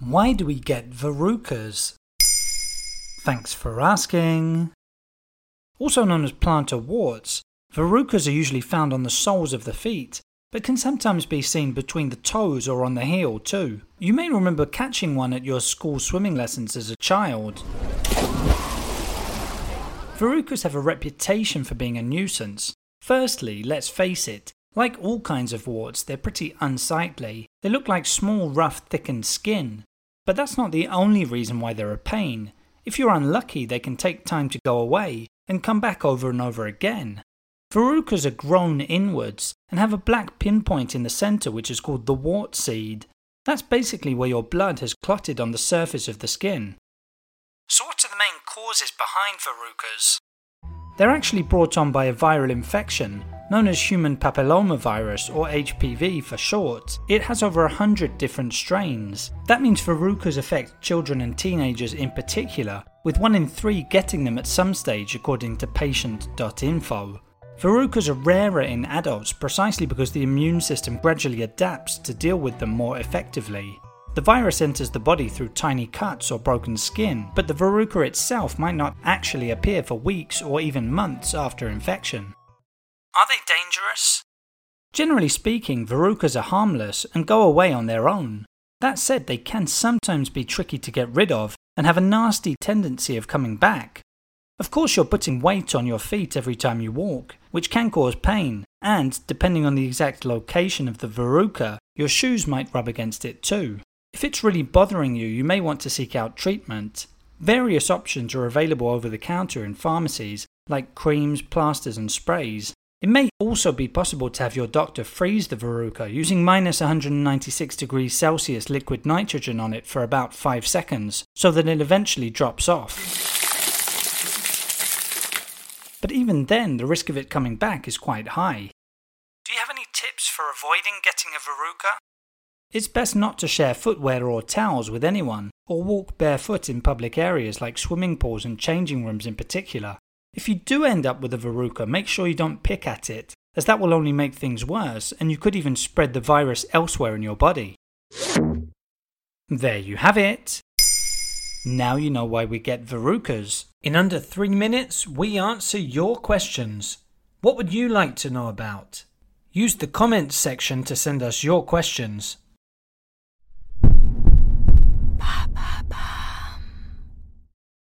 Why do we get verrucas? Thanks for asking. Also known as plantar warts, verrucas are usually found on the soles of the feet, but can sometimes be seen between the toes or on the heel too. You may remember catching one at your school swimming lessons as a child. Verrucas have a reputation for being a nuisance. Firstly, let's face it, like all kinds of warts, they're pretty unsightly. They look like small, rough, thickened skin. But that's not the only reason why they're a pain. If you're unlucky, they can take time to go away and come back over and over again. Verrucas are grown inwards and have a black pinpoint in the centre which is called the wart seed. That's basically where your blood has clotted on the surface of the skin. So, what are the main causes behind verrucas? They're actually brought on by a viral infection known as human papillomavirus or HPV for short. It has over 100 different strains. That means verrucas affect children and teenagers in particular, with 1 in 3 getting them at some stage according to patient.info. Verrucas are rarer in adults precisely because the immune system gradually adapts to deal with them more effectively. The virus enters the body through tiny cuts or broken skin, but the verruca itself might not actually appear for weeks or even months after infection. Are they dangerous? Generally speaking, verrucas are harmless and go away on their own. That said, they can sometimes be tricky to get rid of and have a nasty tendency of coming back. Of course, you're putting weight on your feet every time you walk, which can cause pain, and depending on the exact location of the verruca, your shoes might rub against it too. If it's really bothering you, you may want to seek out treatment. Various options are available over the counter in pharmacies, like creams, plasters, and sprays. It may also be possible to have your doctor freeze the verruca using minus 196 degrees Celsius liquid nitrogen on it for about 5 seconds, so that it eventually drops off. But even then, the risk of it coming back is quite high. Do you have any tips for avoiding getting a verruca? It's best not to share footwear or towels with anyone, or walk barefoot in public areas like swimming pools and changing rooms in particular. If you do end up with a verruca, make sure you don't pick at it, as that will only make things worse, and you could even spread the virus elsewhere in your body. There you have it. Now you know why we get verrucas. In under three minutes, we answer your questions. What would you like to know about? Use the comments section to send us your questions.